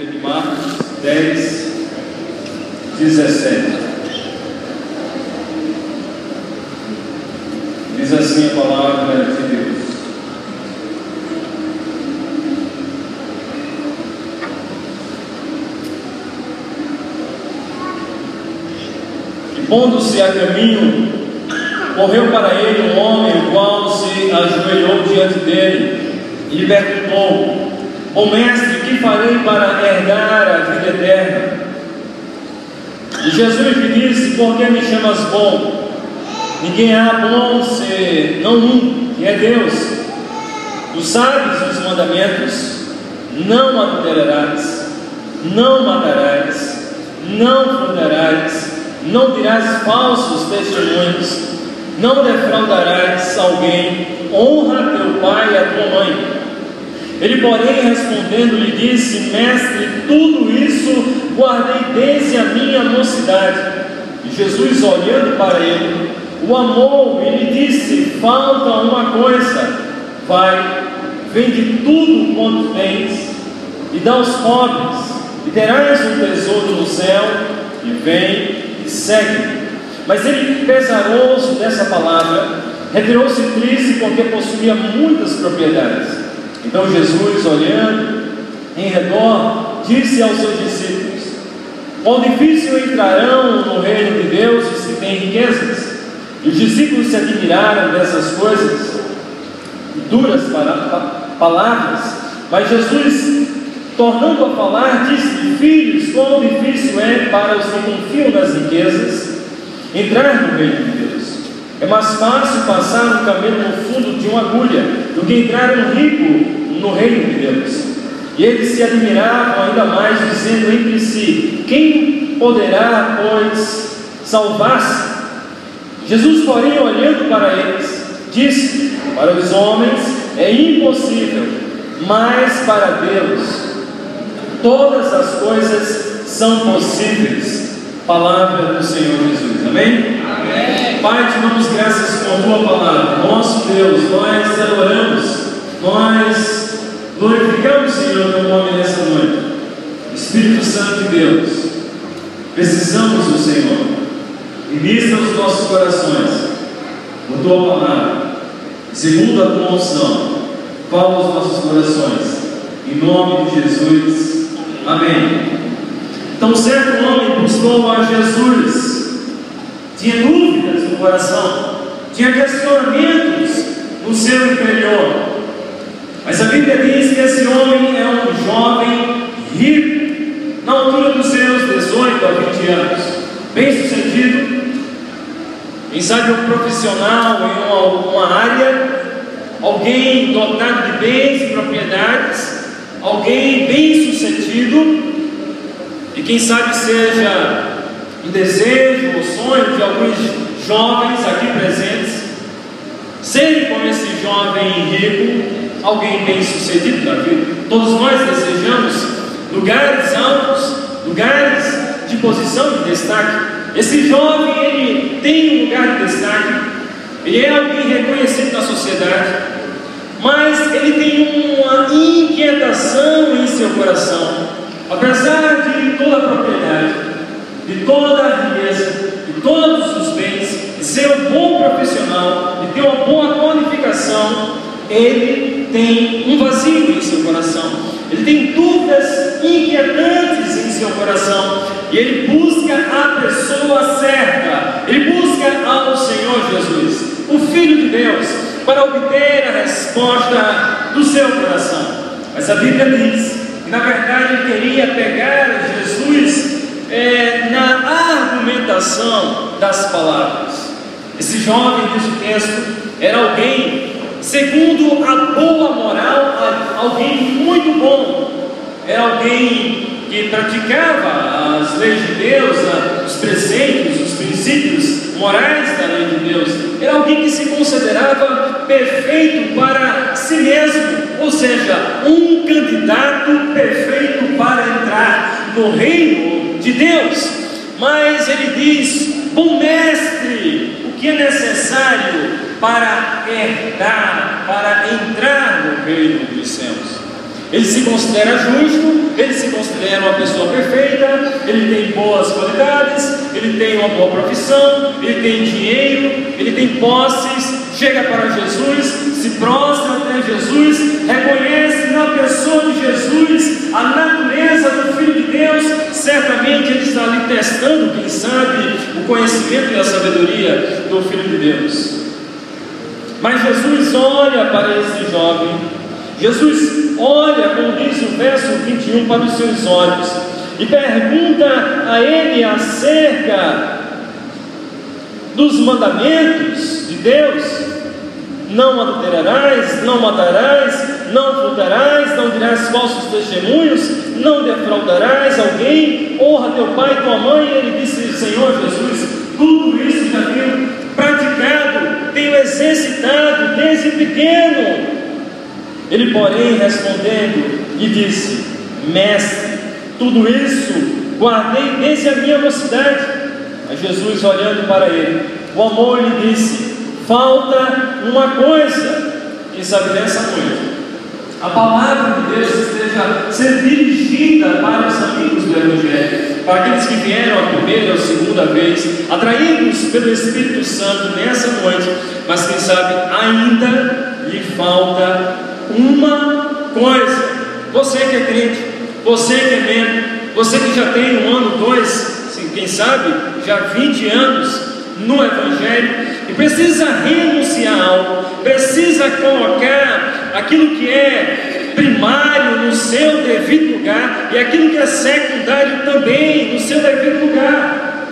Evangelho de Marcos 10, 17. Diz assim a palavra de Deus. E pondo-se a caminho, correu para ele um homem, o qual se ajoelhou diante dele e lhe perguntou: Ó mestre, farei para herdar a vida eterna? E Jesus lhe disse: Por que me chamas bom? Ninguém há bom se não um, que é Deus. Tu sabes os mandamentos: não adulterarás, não matarás, não furtarás, não dirás falsos testemunhos, não defraudarás alguém, honra teu pai e a tua mãe. Ele, porém, respondendo, lhe disse: Mestre, tudo isso guardei desde a minha mocidade. E Jesus, olhando para ele, o amou e lhe disse: Falta uma coisa, vai, vende tudo quanto tens e dá aos pobres, e terás um tesouro no céu, e vem e segue. Mas ele, pesaroso dessa palavra, retirou-se triste porque possuía muitas propriedades. Então Jesus, olhando em redor, disse aos seus discípulos: Quão difícil entrarão no reino de Deus os que têm riquezas? E os discípulos se admiraram dessas coisas, duras palavras, mas Jesus, tornando a falar, disse: Filhos, quão difícil é para os que confiam nas riquezas entrar no reino de Deus. É mais fácil passar um camelo no fundo de uma agulha do que entrar um rico no reino de Deus. E eles se admiravam ainda mais, dizendo entre si: Quem poderá, pois, salvar-se? Jesus, porém, olhando para eles, disse: Para os homens é impossível, mas para Deus todas as coisas são possíveis. Palavra do Senhor Jesus. Amém? Pai, te damos graças com a tua palavra. Nosso Deus, nós adoramos, nós glorificamos, Senhor, teu nome nessa noite. Espírito Santo de Deus, precisamos do Senhor. Ministra os nossos corações com tua palavra, segundo a tua unção. Fala aos nossos corações. Em nome de Jesus. Amém. Então, certo homem buscou a Jesus, tinha dúvidas no coração, tinha questionamentos no seu interior. Mas a Bíblia diz que esse homem é um jovem rico, na altura dos seus 18 a 20 anos, bem sucedido, quem sabe um profissional em uma, uma área, alguém dotado de bens e propriedades, alguém bem sucedido e quem sabe seja um desejo ou sonho de alguns jovens aqui presentes, serem como esse jovem rico, alguém bem sucedido na vida. Todos nós desejamos lugares altos, lugares de posição de destaque. Esse jovem, ele tem um lugar de destaque, ele é alguém reconhecido na sociedade, mas ele tem uma inquietação em seu coração. Apesar de toda a propriedade, de toda a riqueza, de todos os bens, de ser um bom profissional, de ter uma boa qualificação, ele tem um vazio em seu coração. Ele tem dúvidas inquietantes em seu coração. E ele busca a pessoa certa. Ele busca ao Senhor Jesus, o Filho de Deus, para obter a resposta do seu coração. Mas a Bíblia diz na verdade, ele queria pegar Jesus é, na argumentação das palavras. Esse jovem, o texto, era alguém, segundo a boa moral, alguém muito bom, era alguém que praticava as leis de Deus, os preceitos, os princípios morais da lei de Deus, era alguém que se considerava perfeito para si mesmo, ou seja, um candidato perfeito para entrar no reino de Deus. Mas ele diz: Bom mestre, o que é necessário para herdar, para entrar no reino dos céus? Ele se considera justo, ele se considera ele tem boas qualidades, ele tem uma boa profissão, ele tem dinheiro, ele tem posses, chega para Jesus, se prostra até Jesus, reconhece na conhecimento e a sabedoria do Filho de Deus. Mas Jesus olha para esse jovem, Jesus olha, como diz o verso 21, para os seus olhos e pergunta a ele acerca dos mandamentos de Deus: não adulterarás, não matarás, não furtarás, não dirás falsos testemunhos, não defraudarás alguém, honra teu pai e tua mãe. E ele disse: Senhor Jesus, tudo isso já tenho praticado, tenho exercitado desde pequeno. Ele, porém, respondendo, lhe disse: Mestre, tudo isso guardei desde a minha mocidade. Mas Jesus, olhando para ele, o amor lhe disse: Falta uma coisa. Quem sabe nessa noite, a palavra de Deus esteja sendo dirigida para os amigos do Evangelho, para aqueles que vieram a primeira ou segunda vez, atraídos pelo Espírito Santo nessa noite, mas quem sabe ainda lhe falta uma coisa. Você que é crente, você que é membro, você que já tem um ano, dois, quem sabe, já 20 anos no Evangelho e precisa renunciar a algo, precisa colocar aquilo que é primário no seu devido lugar e aquilo que é secundário também no seu devido lugar.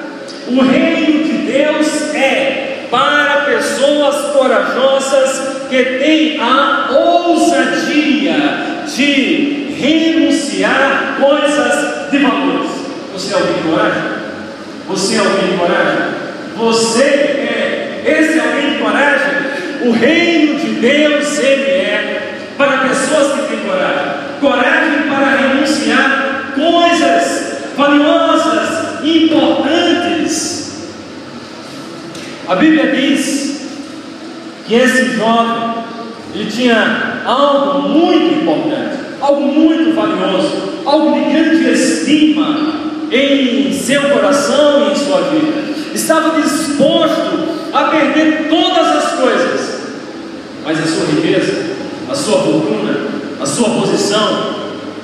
O reino de Deus é para pessoas corajosas que têm a ousadia de renunciar coisas de valores. Você é alguém de coragem? Você é alguém de coragem? Você é esse alguém de coragem? O reino de Deus ele é para pessoas que têm coragem. Coragem para renunciar coisas valiosas, importantes. A Bíblia diz que esse jovem ele tinha algo muito importante, algo muito valioso, algo de grande estima em seu coração e em sua vida. Estava disposto a perder todas as coisas, mas a sua riqueza, a sua fortuna, a sua posição,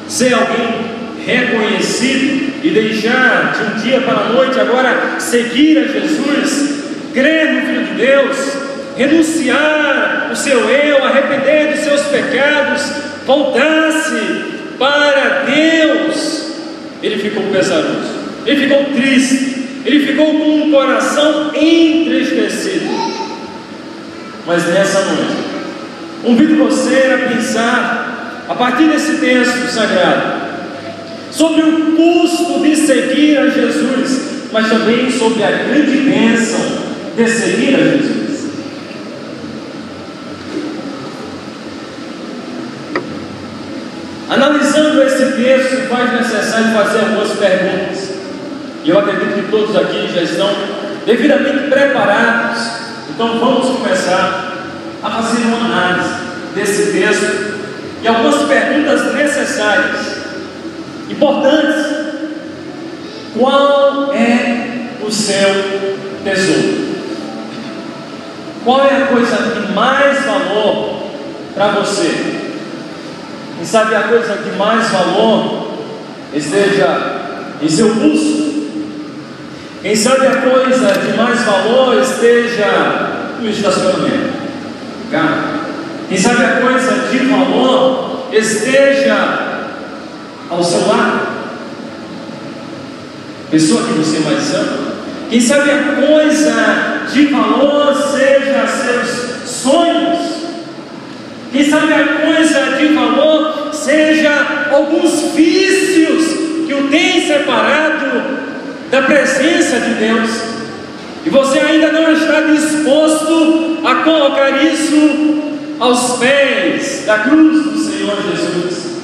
ser alguém reconhecido e deixar de um dia para a noite agora seguir a Jesus, crer no Filho de Deus, renunciar o seu eu, arrepender dos seus pecados, voltar-se para Deus, ele ficou pesaroso, ele ficou triste, ele ficou com um coração entristecido. Mas nessa noite, convido você a pensar, a partir desse texto sagrado, sobre o custo de seguir a Jesus, mas também sobre a grande bênção de seguir a Jesus. Analisando esse texto, faz necessário fazer algumas perguntas. E eu acredito que todos aqui já estão devidamente preparados. Então vamos começar a fazer uma análise desse texto e algumas perguntas necessárias, importantes. Qual é o seu tesouro? Qual é a coisa de mais valor para você? Quem sabe a coisa de mais valor esteja em seu pulso. Quem sabe a coisa de mais valor esteja no estacionamento. Quem sabe a coisa de valor esteja ao seu lado. Pessoa que você mais ama. Quem sabe a coisa de valor seja seus sonhos quem sabe a coisa de valor seja alguns vícios que o têm separado da presença de Deus. E você ainda não está disposto a colocar isso aos pés da cruz do Senhor Jesus.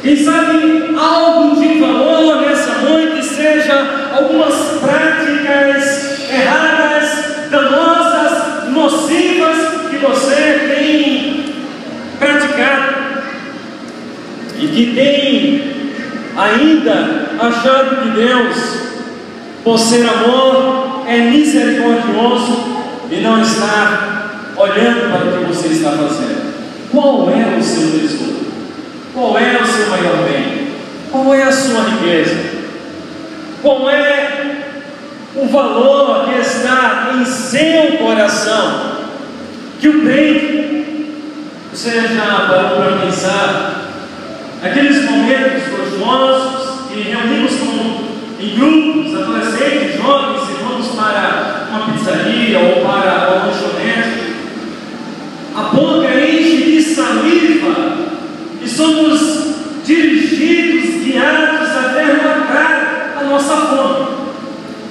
Quem sabe algo de valor nessa noite seja algumas práticas erradas, danosas, nocivas que você praticado e que tem ainda achando que Deus, por ser amor, é misericordioso e não está olhando para o que você está fazendo. Qual é o seu tesouro? Qual é o seu maior bem? Qual é a sua riqueza? Qual é o valor que está em seu coração? Que o crente, você já parou para pensar, naqueles momentos gostosos que reunimos em grupos, adolescentes, jovens, e vamos para uma pizzaria ou para uma lanchonete, a boca enche de saliva e somos dirigidos, guiados até matar a nossa fome.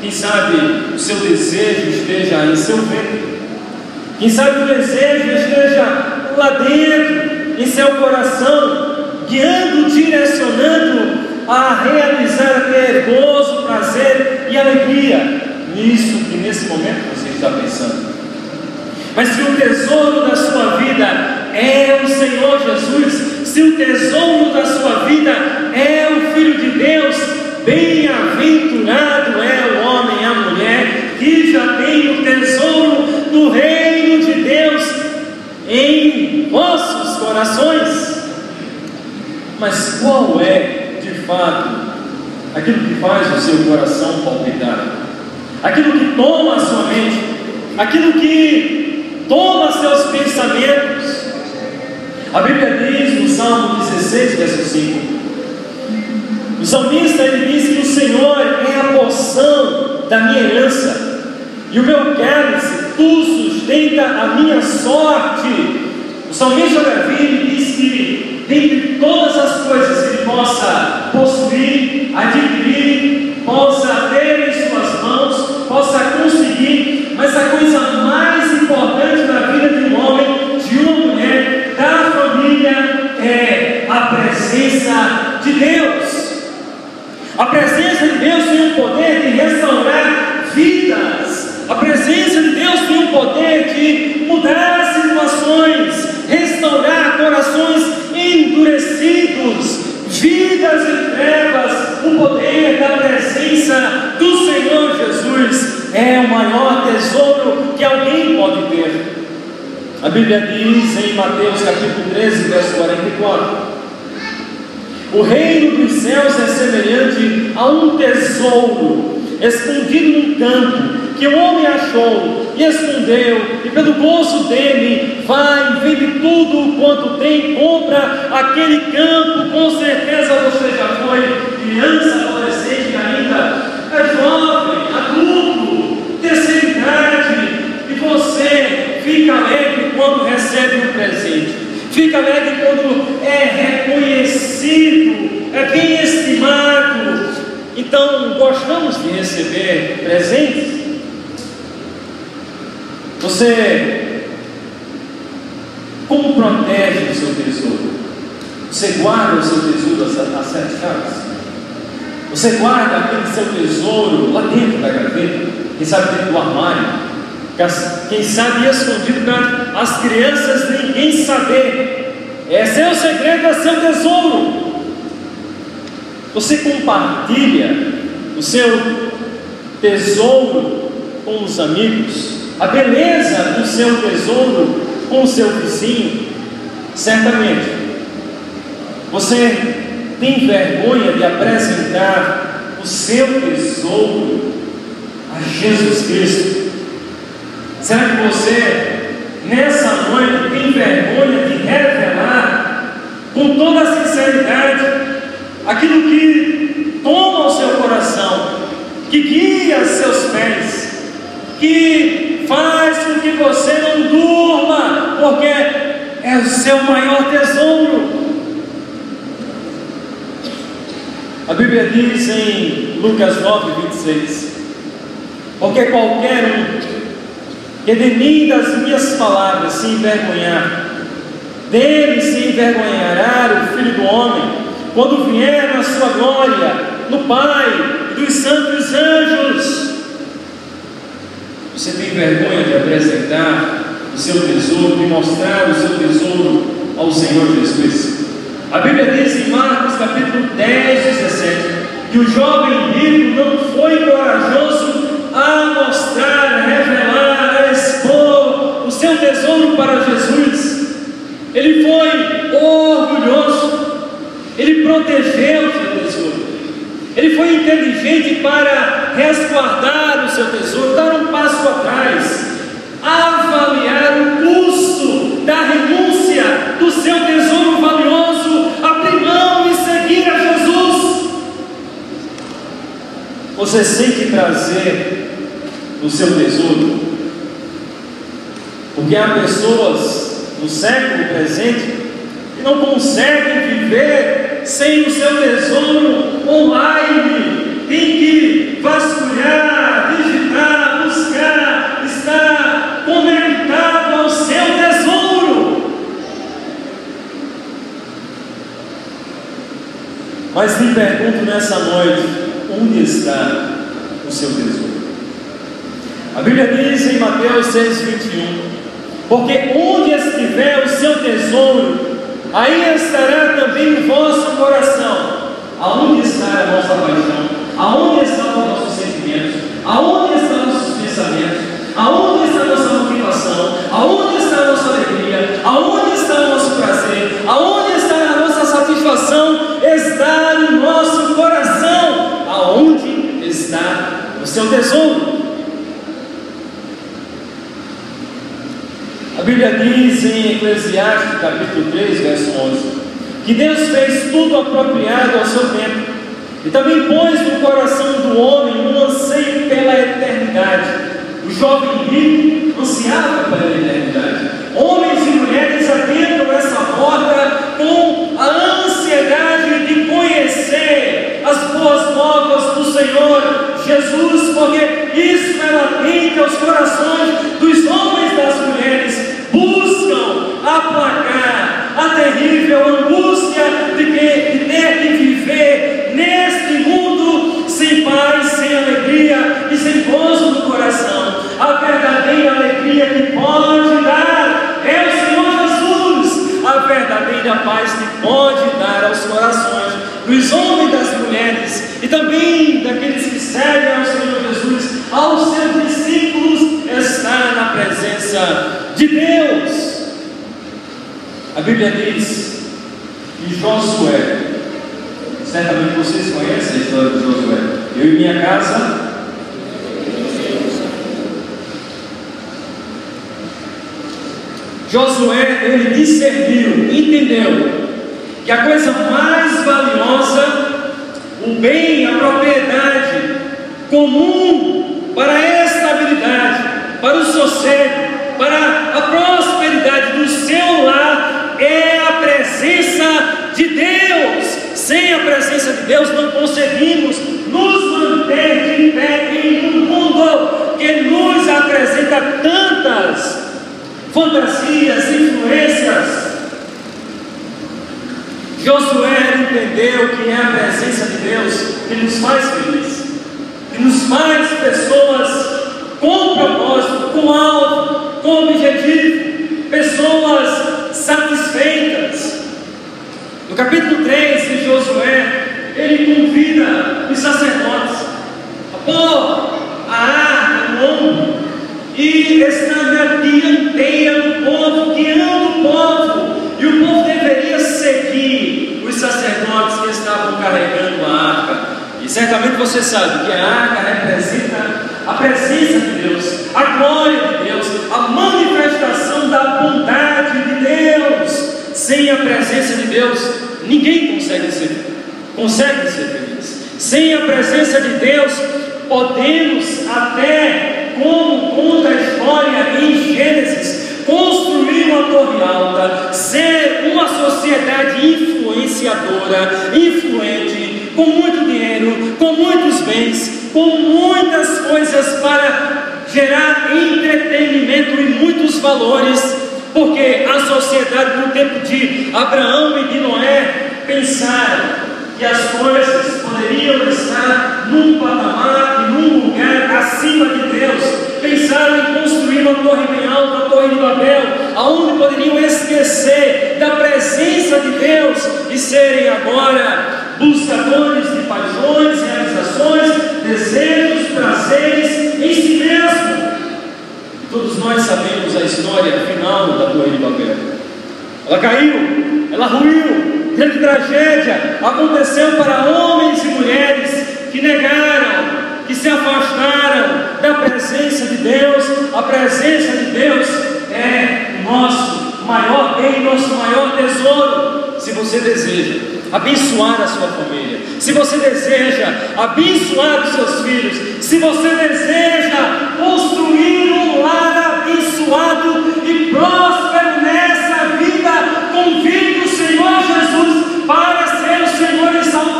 Quem sabe o seu desejo esteja em seu ventre, quem sabe o desejo esteja lá dentro, em seu coração, guiando, direcionando a realizar ter gozo, prazer e alegria nisso que nesse momento você está pensando. Mas se o tesouro da sua vida é o Senhor Jesus, se o tesouro da sua vida é o Filho de Deus, bem-aventurado é o homem e a mulher que já tem o tesouro do reino de Deus em vossos corações. Mas qual é, fato, aquilo que faz o seu coração palpitar? Aquilo que toma a sua mente? Aquilo que toma seus pensamentos. A Bíblia diz no Salmo 16, verso 5: o salmista ele diz que o Senhor é a porção da minha herança, e o meu cálice, tu sustenta a minha sorte. O salmista Davi diz que, dentre todas as coisas que ele possa possuir, adquirir, possa ter em suas mãos, possa conseguir, mas a coisa mais importante na vida de um homem, de uma mulher, da família, é a presença de Deus. A presença de Deus tem o poder de restaurar vidas. A presença de Deus tem o poder de mudar situações, restaurar corações endurecidos, vidas em trevas. O poder da presença do Senhor Jesus é o maior tesouro que alguém pode ter. A Bíblia diz em Mateus capítulo 13, verso 44. O reino dos céus é semelhante a um tesouro escondido num campo que o homem achou e escondeu, e pelo gozo dele vai, vende tudo quanto tem, compra aquele campo. Com certeza você já foi criança, adolescente ainda, é jovem, adulto, terceira idade, e você fica alegre quando recebe um presente, fica alegre quando é reconhecido, é bem estimado. Então, gostamos de receber presentes. Você, como protege o seu tesouro? Você guarda o seu tesouro a sete chaves? Você guarda aquele seu tesouro lá dentro da gaveta, quem sabe dentro do armário, quem sabe escondido para as crianças ninguém saber. Esse é o segredo, é seu tesouro. Você compartilha o seu tesouro com os amigos, a beleza do seu tesouro com o seu vizinho, certamente. Você tem vergonha de apresentar o seu tesouro a Jesus Cristo? Será que você, nessa noite, tem vergonha de revelar com toda a sinceridade aquilo que toma o seu coração, que guia seus pés, que faz com que você não durma, porque é o seu maior tesouro? A Bíblia diz em Lucas 9, 26: Porque qualquer um que de mim das minhas palavras se envergonhar, dele se envergonhará o Filho do Homem, quando vier na sua glória, no Pai dos santos anjos. Você tem vergonha de apresentar o seu tesouro, de mostrar o seu tesouro ao Senhor Jesus? A Bíblia diz em Marcos capítulo 10, 17, que o jovem rico não foi corajoso a mostrar, a revelar, a expor o seu tesouro para Jesus. Ele foi orgulhoso, ele protegeu o seu tesouro. Ele foi inteligente para resguardar o seu tesouro, dar um passo atrás, avaliar o custo da renúncia do seu tesouro valioso, abrir mão e seguir a Jesus. Você sente prazer no seu tesouro? Porque há pessoas no século presente que não conseguem viver sem o seu tesouro online. Tem que vasculhar, digitar, buscar, estar conectado ao seu tesouro. Mas lhe pergunto nessa noite: onde está o seu tesouro? A Bíblia diz em Mateus 6,21: Porque onde estiver o seu tesouro, aí estará também o vosso coração. Aonde está a nossa paixão? Aonde estão os nossos sentimentos? Aonde estão os nossos pensamentos? Aonde está a nossa motivação? Aonde está a nossa alegria? Aonde está o nosso prazer? Aonde está a nossa satisfação? Está no nosso coração. Aonde está o seu tesouro? A Bíblia diz em Eclesiastes capítulo 3, verso 11, que Deus fez tudo apropriado ao seu tempo, e também pôs no coração do homem um anseio pela eternidade. O jovem rico ansiava pela eternidade. Homens e mulheres atendam essa porta com tantas fantasias, influências. Josué entendeu que é a presença de Deus que nos faz felizes, que nos faz pessoas com propósito, com alvo, com objetivo, pessoas satisfeitas. No capítulo 3 de Josué, ele convida os sacerdotes a pôr certamente você sabe que a arca representa a presença de Deus, a glória de Deus, a manifestação da bondade de Deus. Sem a presença de Deus, ninguém consegue ser, consegue ser feliz. Sem a presença de Deus, podemos até, como conta a história em Gênesis, construir uma torre alta, ser uma sociedade influenciadora, influente, com muito dinheiro, com muitos bens, com muitas coisas para gerar entretenimento e muitos valores, porque a sociedade no tempo de Abraão e de Noé pensaram que as coisas Poderiam estar num patamar e num lugar acima de Deus. Pensaram em construir uma torre bem alta, uma torre de Babel, aonde poderiam esquecer da presença de Deus e serem agora buscadores de paixões, realizações, desejos, prazeres em si mesmo. Todos nós sabemos a história final da Torre de Babel. Ela caiu, ela ruiu, grande tragédia aconteceu para homens e mulheres que negaram, que se afastaram da presença de Deus. A presença de Deus é nosso maior bem, nosso maior tesouro. Se você deseja abençoar a sua família, se você deseja abençoar os seus filhos, se você deseja construir um lar abençoado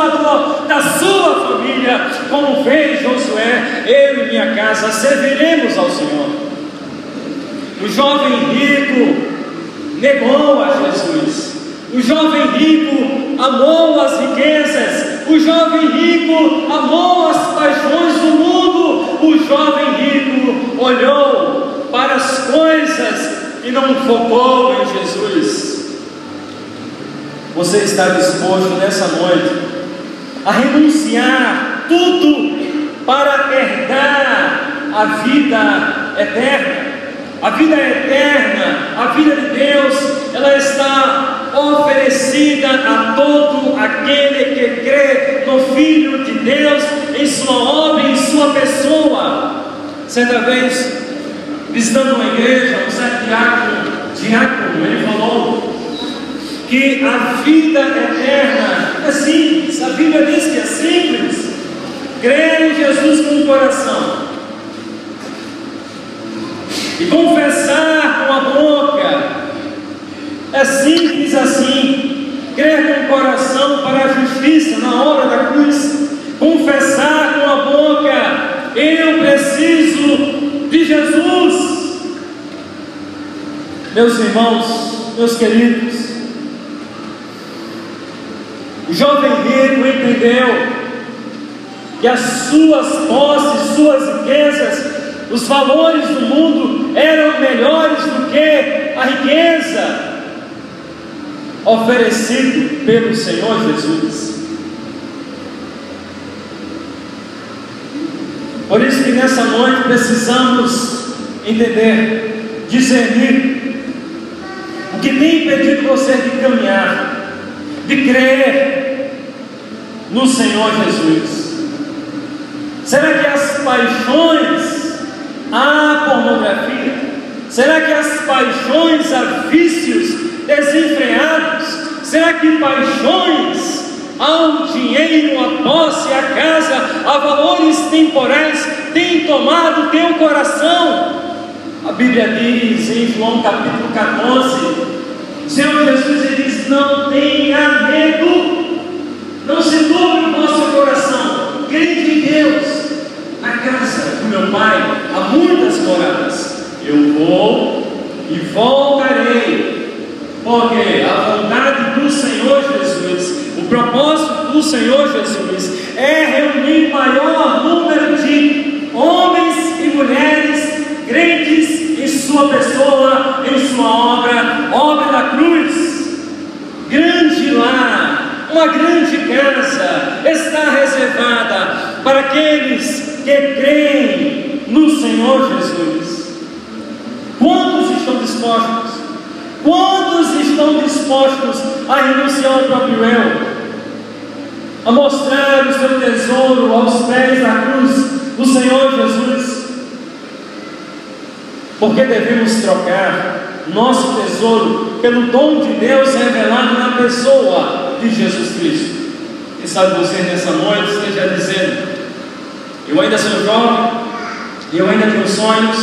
Salvador da sua família, como fez Josué, eu e minha casa serviremos ao Senhor. O jovem rico negou a Jesus. O jovem rico amou as riquezas. O jovem rico amou as paixões do mundo. O jovem rico olhou para as coisas e não focou em Jesus. Você está disposto nessa noite a renunciar tudo para herdar a vida eterna? A vida eterna, a vida de Deus, ela está oferecida a todo aquele que crê no Filho de Deus, em sua obra, em sua pessoa. Certa vez, visitando uma igreja, um certo diácono, diácono, ele falou que a vida eterna é simples, a Bíblia diz que é simples. Crer em Jesus com o coração e confessar com a boca. É simples assim. Crer com o coração para a justiça na hora da cruz. Confessar com a boca. Eu preciso de Jesus. Meus irmãos, meus queridos, jovem rico entendeu que as suas posses, suas riquezas, os valores do mundo eram melhores do que a riqueza oferecido pelo Senhor Jesus. Por isso que nessa noite precisamos entender, discernir o que tem impedido você de caminhar, de crer no Senhor Jesus. Será que as paixões à pornografia? Será que as paixões a vícios desenfreados? Será que paixões ao dinheiro, à posse, à casa, a valores temporais têm tomado teu coração? A Bíblia diz em João capítulo 14: o Senhor Jesus ele diz: Não tenha medo, não se turbe o vosso coração, crede em Deus na casa do meu pai há muitas moradas. Eu vou e voltarei, porque a vontade do Senhor Jesus, o propósito do Senhor Jesus é reunir maior número de homens e mulheres crentes em sua pessoa, em sua obra, obra da cruz. Uma grande casa está reservada para aqueles que creem no Senhor Jesus. Quantos estão dispostos? Quantos estão dispostos a renunciar ao próprio eu? A mostrar o seu tesouro aos pés da cruz do Senhor Jesus? Porque devemos trocar nosso tesouro pelo dom de Deus revelado na pessoa de Jesus Cristo. Quem sabe você nessa noite esteja dizendo: eu ainda sou jovem, eu ainda tenho sonhos,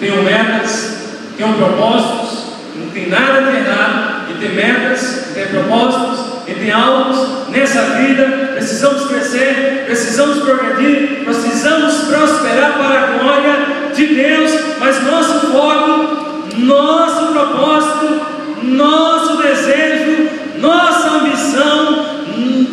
tenho metas, tenho propósitos. Não tem nada de errado em ter metas, em ter propósitos, em ter alvos nessa vida. Precisamos crescer, precisamos progredir, precisamos prosperar para a glória de Deus. Mas nosso foco, nosso propósito, nosso desejo, nossa ambição,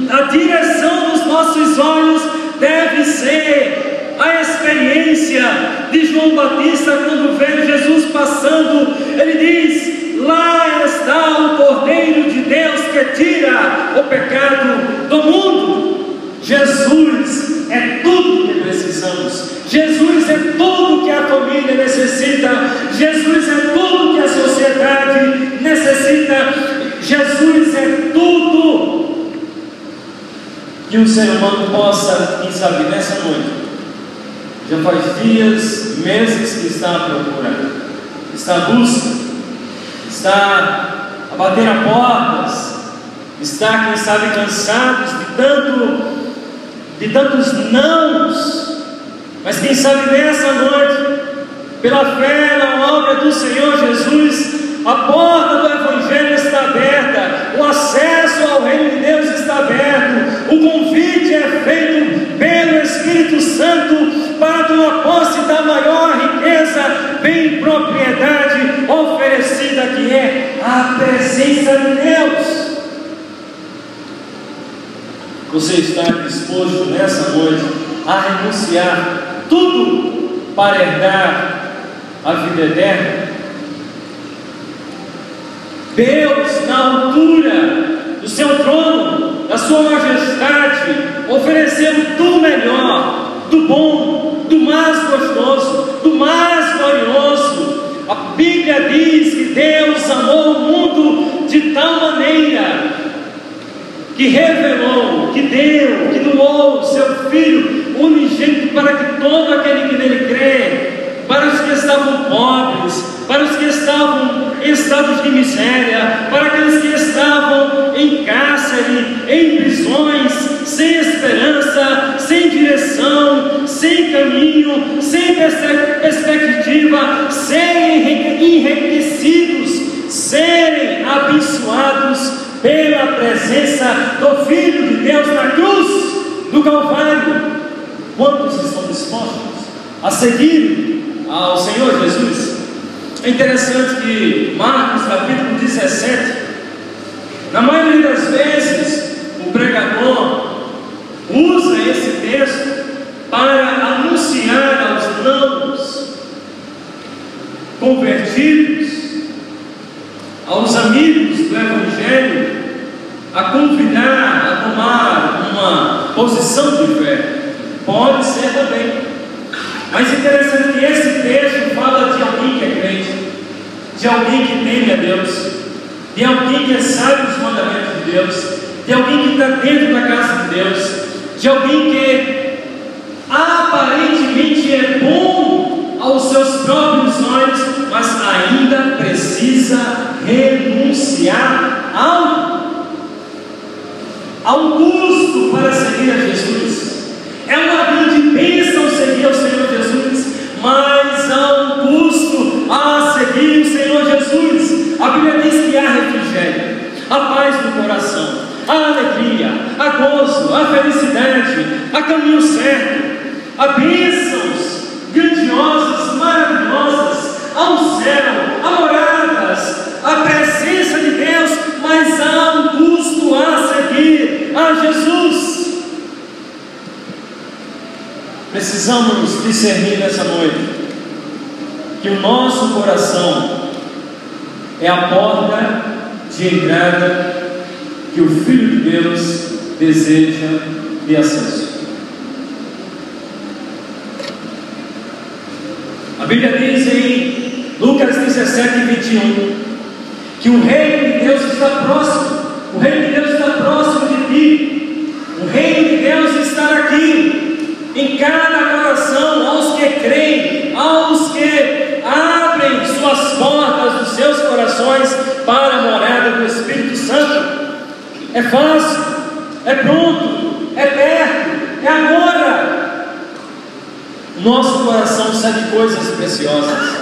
a direção dos nossos olhos deve ser a experiência de João Batista quando vê Jesus passando. Ele diz: Lá está o Cordeiro de Deus que tira o pecado do mundo. Jesus é tudo que precisamos. Jesus é tudo que a família necessita. Jesus é tudo que a sociedade necessita. Jesus é tudo que o ser humano possa, quem sabe, nessa noite, já faz dias, meses que está à procura, está à busca, está a bater a portas. Está, quem sabe, cansados de tanto, de tantos nãos, mas quem sabe nessa noite, pela fé na obra do Senhor Jesus, a porta do Evangelho está aberta, o acesso ao reino de Deus está aberto, o convite é feito pelo Espírito Santo para tomar posse da maior riqueza, bem propriedade oferecida que é a presença de Deus. Você está disposto nessa noite a renunciar tudo para herdar a vida eterna? Deus, na altura do seu trono, da sua majestade, ofereceu do melhor, do bom, do mais gostoso, do mais glorioso. A Bíblia diz que Deus amou o mundo de tal maneira que revelou, que deu, que doou o seu Filho unigênito para que todo aquele que nele crê, para os que estavam pobres, para os que estavam em estados de miséria, para aqueles que em prisões, sem esperança, sem direção, sem caminho, sem perspectiva, serem enriquecidos, serem abençoados pela presença do Filho de Deus na cruz do Calvário. Quantos estão dispostos a seguir ao Senhor Jesus? É interessante que Marcos capítulo 17, na maioria das vezes, o pregador usa esse texto para anunciar aos não convertidos, aos amigos do Evangelho, a convidar a tomar uma posição de fé. Pode ser também. Mas interessante que esse texto fala de alguém que é crente, de alguém que teme a Deus, de alguém que sabe os mandamentos de Deus, de alguém que está dentro da casa de Deus, de alguém que aparentemente é bom aos seus próprios olhos, mas ainda precisa renunciar ao, ao custo para seguir a Jesus. É uma grande bênção seguir ao Senhor Jesus, mas há um custo. A A Bíblia diz que há refrigério, a paz no coração, a alegria, a gozo, a felicidade, a caminho certo, a bênçãos grandiosas, maravilhosas, ao céu, a moradas, a presença de Deus, mas há um custo a seguir a Jesus. Precisamos discernir nessa noite que o nosso coração é a porta de entrada que o Filho de Deus deseja de acesso. A Bíblia diz em Lucas 17, 21 que o reino de Deus está próximo, o reino de Deus está próximo de ti, o reino de Deus está aqui em cada coração, aos que creem, aos que abrem suas portas corações para a morada do Espírito Santo. É fácil, é pronto, é perto, é agora. Nosso coração sabe coisas preciosas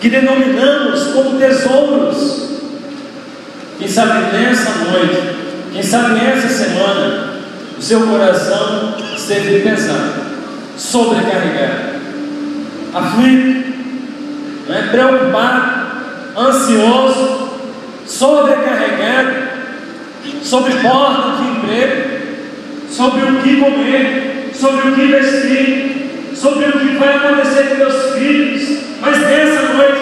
que denominamos como tesouros. Quem sabe nessa noite, quem sabe nessa semana, o seu coração esteve pesado, sobrecarregado, aflito, né, preocupado, ansioso, sobrecarregado, sobre porta de emprego, sobre o que comer, sobre o que vestir, sobre o que vai acontecer com meus filhos. Mas nessa noite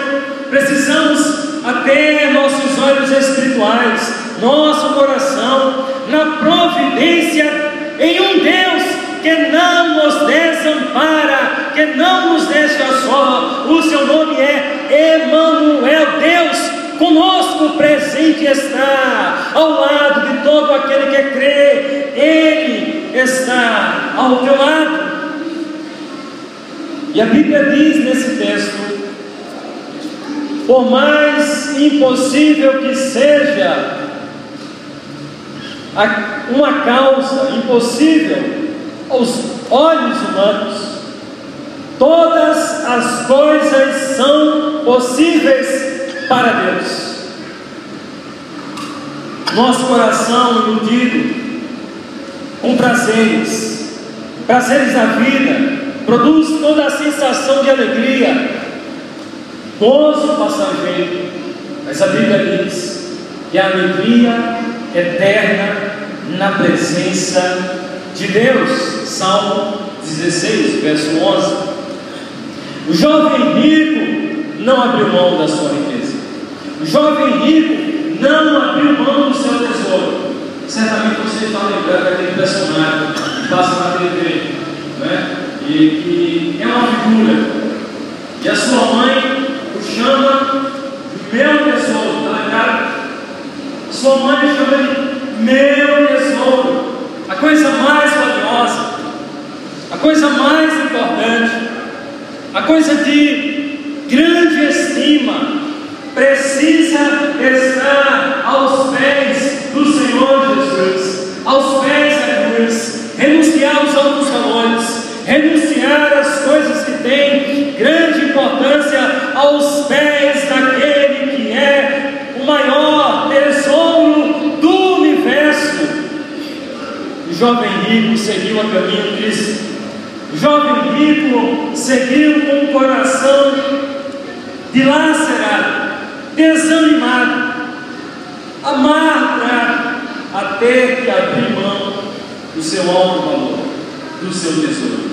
precisamos até nossos olhos espirituais, nosso coração, na providência em um Deus que não nos desampara, que não nos deixa só. O seu nome é Emanuel, Deus conosco presente está, ao lado de todo aquele que crê, Ele está ao teu lado. E a Bíblia diz nesse texto: por mais impossível que seja, uma causa impossível aos olhos humanos. Todas as coisas são possíveis para Deus. Nosso coração iludido com prazeres, prazeres da vida, produz toda a sensação de alegria, gozo passageiro. Mas a Bíblia diz que a alegria eterna na presença de Deus. Salmo 16, verso 11. O jovem rico não abriu mão da sua riqueza. O jovem rico não abriu mão do seu tesouro. Certamente você está lembrando daquele personagem que passa na TV, né? e que é uma figura. E a sua mãe o chama de meu tesouro, tá lembrado? Sua mãe chama de meu tesouro, a coisa mais valiosa, a coisa mais importante, a coisa de grande estima, precisa estar aos pés do Senhor Jesus, aos pés da cruz, renunciar aos outros valores, renunciar às coisas que têm grande importância aos pés daquele que é o maior tesouro do universo. O jovem rico seguiu a caminho Cristo. Jovem rico seguiu com o coração dilacerado, desanimado, amargurado, até que abrir mão do seu alto valor, do seu tesouro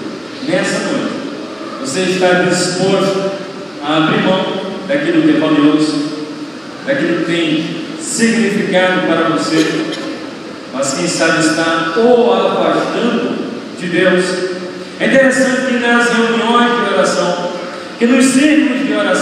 nessa noite, você está disposto a abrir mão daquilo que é valioso, daquilo que tem significado para você, mas quem sabe está ou afastando de Deus. É interessante que nas reuniões de oração, que nos círculos de oração,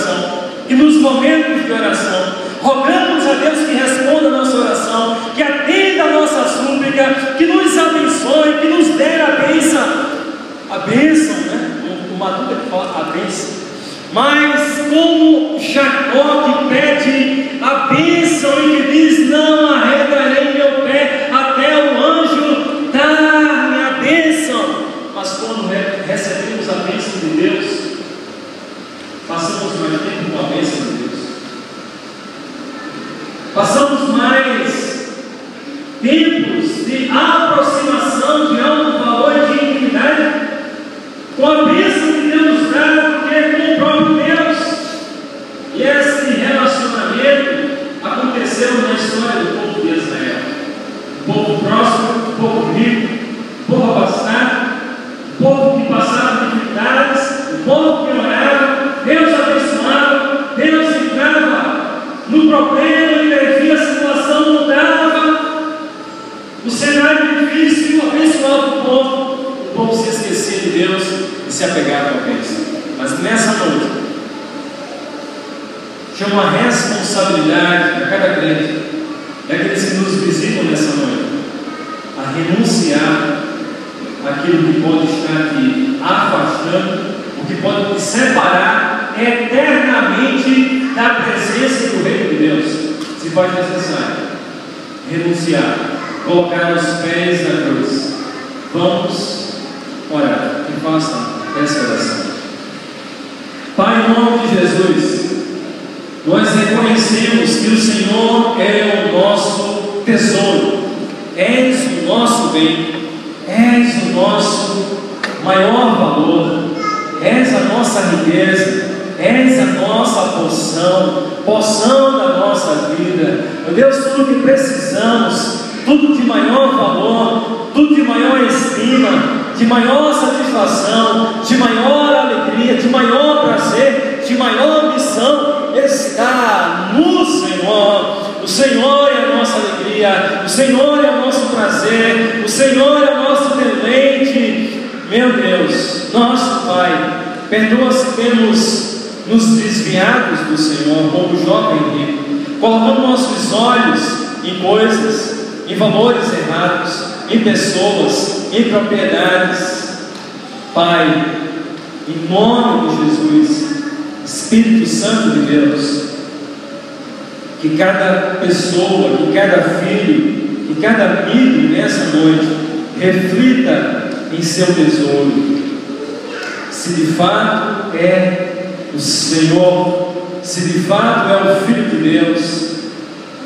te afastando, o que pode te separar eternamente da presença do Reino de Deus. Se faz necessário renunciar, colocar os pés na cruz. Vamos orar e faça essa oração. Pai, em nome de Jesus, nós reconhecemos que o Senhor é o nosso tesouro, és o nosso bem, és o nosso maior valor, és a nossa riqueza, és a nossa porção, porção da nossa vida. Meu Deus, tudo que precisamos, tudo de maior valor, tudo de maior estima, de maior satisfação, de maior alegria, de maior prazer, de maior missão está no Senhor. O Senhor é a nossa alegria, o Senhor é o nosso prazer, o Senhor é nosso deleite. Meu Deus, nosso Pai, perdoa se temos nos desviados do Senhor, como jovem rico, colocando nossos olhos em coisas, em valores errados, em pessoas, em propriedades. Pai, em nome de Jesus, Espírito Santo de Deus, que cada pessoa, que cada filho que cada amigo nessa noite reflita em seu tesouro. Se de fato é o Senhor, se de fato é o Filho de Deus,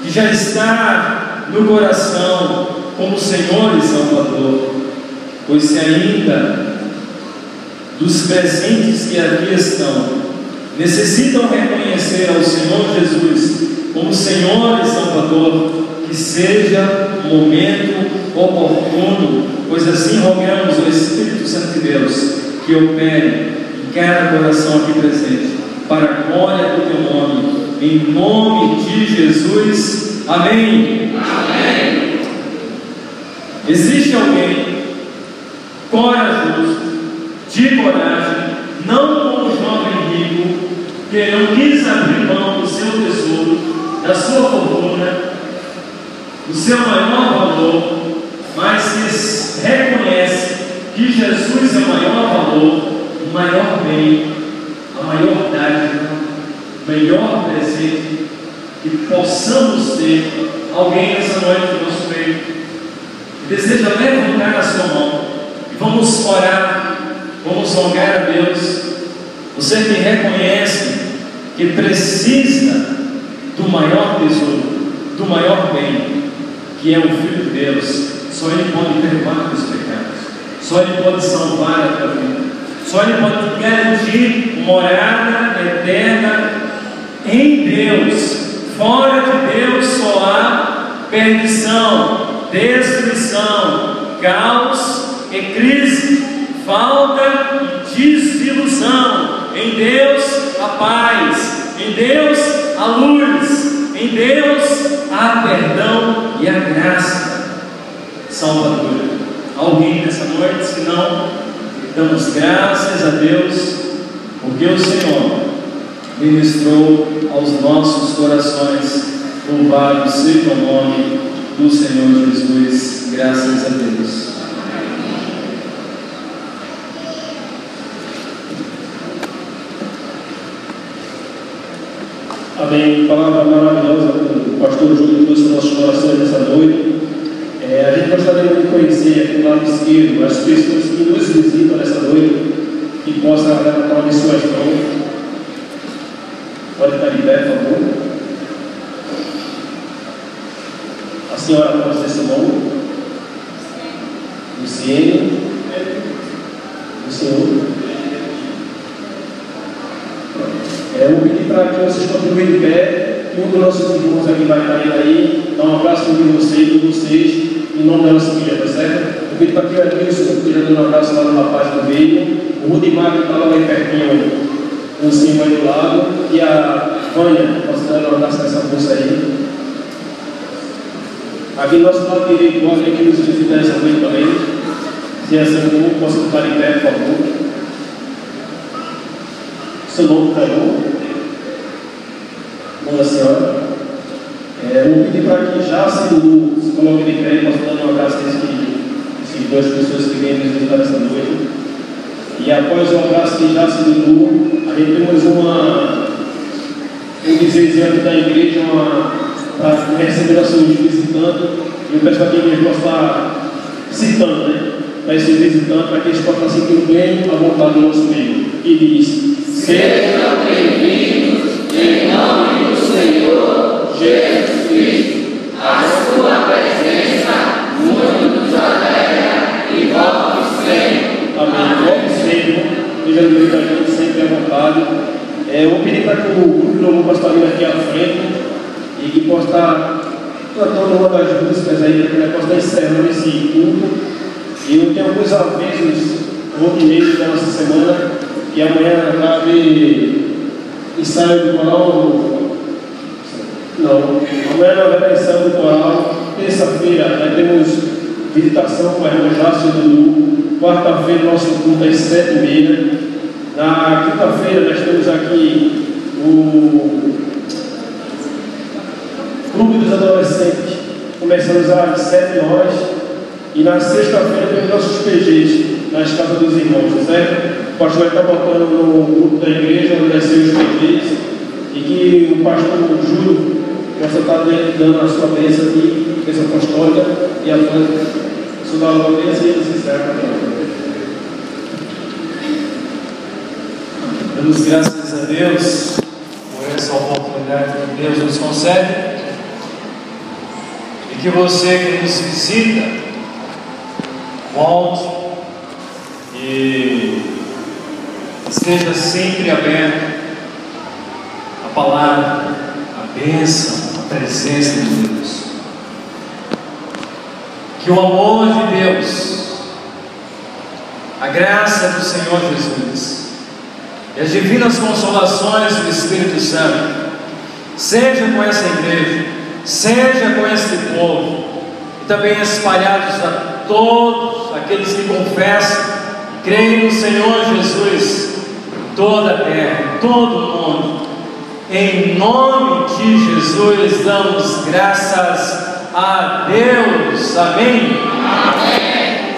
que já está no coração como Senhor e Salvador, pois se ainda dos presentes que aqui estão necessitam reconhecer ao Senhor Jesus como Senhor e Salvador, que seja o momento oportuno, pois assim rogamos ao Espírito Santo de Deus que opere em cada coração aqui presente, para a glória do teu nome, em nome de Jesus. Amém. Amém. Existe alguém corajoso, de coragem, não como o jovem rico, que não quis abrir mão do seu tesouro, da sua fortuna, do seu maior valor, mas que reconhece que Jesus é o maior valor, o maior bem, a maior dádiva, o melhor presente que possamos ter alguém nessa noite no nosso meio que deseja levantar a sua mão e vamos orar, vamos rogar a Deus. Você que reconhece que precisa do maior tesouro, do maior bem, que é o Filho de Deus, só Ele pode perdoar os pecados, só Ele pode salvar a tua vida, só Ele pode garantir morada eterna em Deus. Fora de Deus só há perdição, destruição, caos e crise, falta e desilusão. Em Deus a paz, em Deus a luz, em Deus há perdão e a graça salvadora. Alguém nessa noite, se não, damos graças a Deus, porque o Senhor ministrou aos nossos corações. Louvado seja o nome do Senhor Jesus, graças a Deus. Amém. Palavra maravilhosa pastor Júlio trouxe nos nossos corações nessa noite. É, a gente gostaria de conhecer aqui do lado esquerdo as pessoas que nos visitam nessa noite, que possam levantar de suas mãos. Pode estar de pé, por favor. A senhora pode ser seu nome? Luciene. O senhor? É, eu vou pedir para que vocês continuem de pé, um dos nossos irmãos aqui vai estar aí, dar um abraço de vocês, de vocês, em nome da nossa família, tá certo? Eu pedi para que o Edilson esteja dando um abraço lá no rapaz do veio, o Rudimar que estava lá aí pertinho, o senhor do lado, e a Vânia, posso dar um abraço nessa força aí. Aqui do nosso lado direito, nós aqui nos visitar essa noite também. Se é assim como posso ficar em pé, por favor. Seu nome, por favor. Da senhora. É, eu pedir para que já se, se coloque de pé, posso dar um abraço a essas duas pessoas que vêm nos visitar essa noite. E após o abraço que já se deu, a gente temos uma, um desejante da igreja para receber a sua visitante. E eu peço para que a igreja possa estar citando, né? Para esse visitante, para que eles possam sentindo bem a vontade do nosso meio. E diz: Sejam bem-vindos Jesus Cristo. A sua presença muito nos alegra e volte sempre. Amém. Volte sempre. No meio da gente sempre à vontade. É, eu vou pedir para que o grupo de louvor vindo aqui à frente e que possa estar cantando uma das músicas aí, que possa estar encerrando esse culto. E eu tenho alguns avisos início da nossa semana, que amanhã cabe ensaio do coral. Não, amanhã haverá ensaio do coral. Terça-feira nós temos visitação com a irmã Jácio Dudu. Quarta-feira nosso culto às sete e meia. Na quinta-feira nós temos aqui o Clube dos Adolescentes. Começamos às sete horas. E na sexta-feira temos nossos PGs nas casas dos irmãos, tá certo? O pastor vai estar botando no grupo da igreja onde vai ser os PGs. E que o pastor Júlio possa estar dando a sua bênção aqui Igreja Apostólica e Atlântica. Sou da Aldez e eles encerram também. Damos graças a Deus por essa oportunidade que Deus nos concede e que você que nos visita volte e esteja sempre aberto à palavra, à bênção, presença de Deus. Que o amor de Deus, a graça do Senhor Jesus e as divinas consolações do Espírito Santo seja com essa igreja, seja com este povo e também espalhados a todos aqueles que confessam Creio no Senhor Jesus, toda a terra, todo o mundo. Em nome de Jesus, damos graças a Deus. Amém. Amém.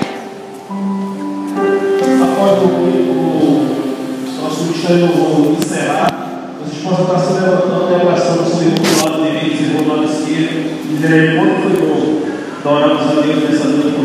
Após o, o nosso mistério vou encerrar, vocês possam estar se levantando em oração no segundo lado direito, segundo lado esquerdo, e dizer quanto foi bom. Adoramos a Deus nessa noite.